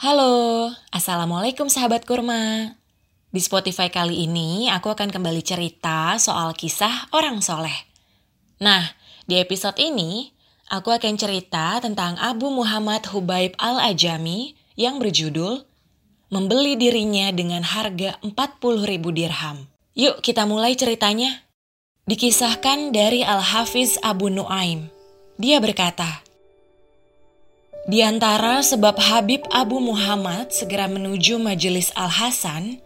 Halo, Assalamualaikum sahabat kurma. Di Spotify kali ini aku akan kembali cerita soal kisah orang soleh. Nah, di episode ini aku akan cerita tentang Abu Muhammad Hubaib Al-Ajami yang berjudul Membeli dirinya dengan harga 40 ribu dirham. Yuk kita mulai ceritanya. Dikisahkan dari Al-Hafiz Abu Nuaim. Dia berkata, di antara sebab Habib Abu Muhammad segera menuju majelis Al-Hasan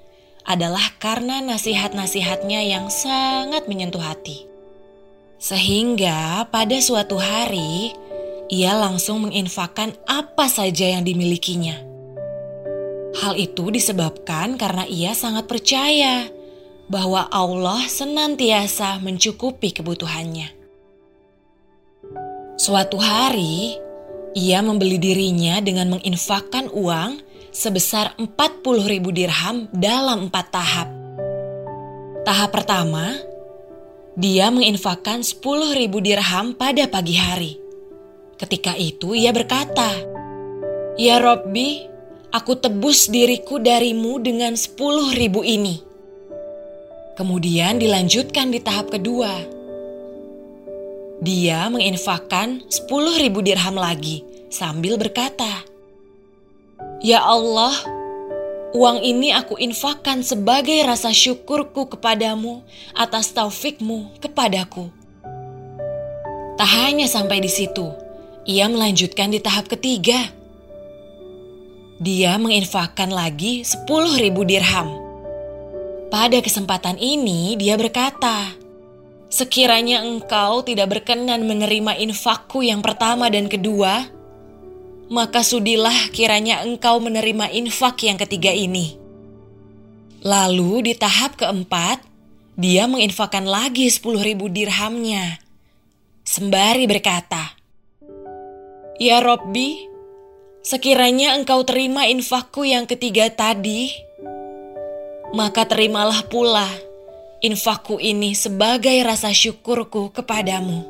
adalah karena nasihat-nasihatnya yang sangat menyentuh hati. Sehingga pada suatu hari ia langsung menginfakkan apa saja yang dimilikinya. Hal itu disebabkan karena ia sangat percaya bahwa Allah senantiasa mencukupi kebutuhannya. Suatu hari, ia membeli dirinya dengan menginfakkan uang sebesar 40 ribu dirham dalam empat tahap. Tahap pertama, dia menginfakkan 10 ribu dirham pada pagi hari. Ketika itu ia berkata, Ya Robbi, aku tebus diriku darimu dengan 10 ribu ini. Kemudian dilanjutkan di tahap kedua dia menginfakkan 10 ribu dirham lagi sambil berkata, Ya Allah, uang ini aku infakkan sebagai rasa syukurku kepadamu atas taufikmu kepadaku. Tak hanya sampai di situ, ia melanjutkan di tahap ketiga. Dia menginfakkan lagi 10 ribu dirham. Pada kesempatan ini dia berkata, Sekiranya engkau tidak berkenan menerima infakku yang pertama dan kedua, maka sudilah kiranya engkau menerima infak yang ketiga ini. Lalu di tahap keempat, dia menginfakkan lagi sepuluh ribu dirhamnya. Sembari berkata, Ya Robbi, sekiranya engkau terima infakku yang ketiga tadi, maka terimalah pula infakku ini sebagai rasa syukurku kepadamu.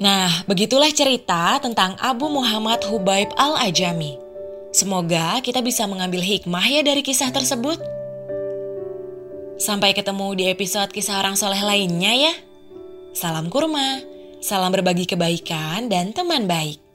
Nah, begitulah cerita tentang Abu Muhammad Hubaib Al-Ajami. Semoga kita bisa mengambil hikmah ya dari kisah tersebut. Sampai ketemu di episode kisah orang soleh lainnya ya. Salam kurma, salam berbagi kebaikan dan teman baik.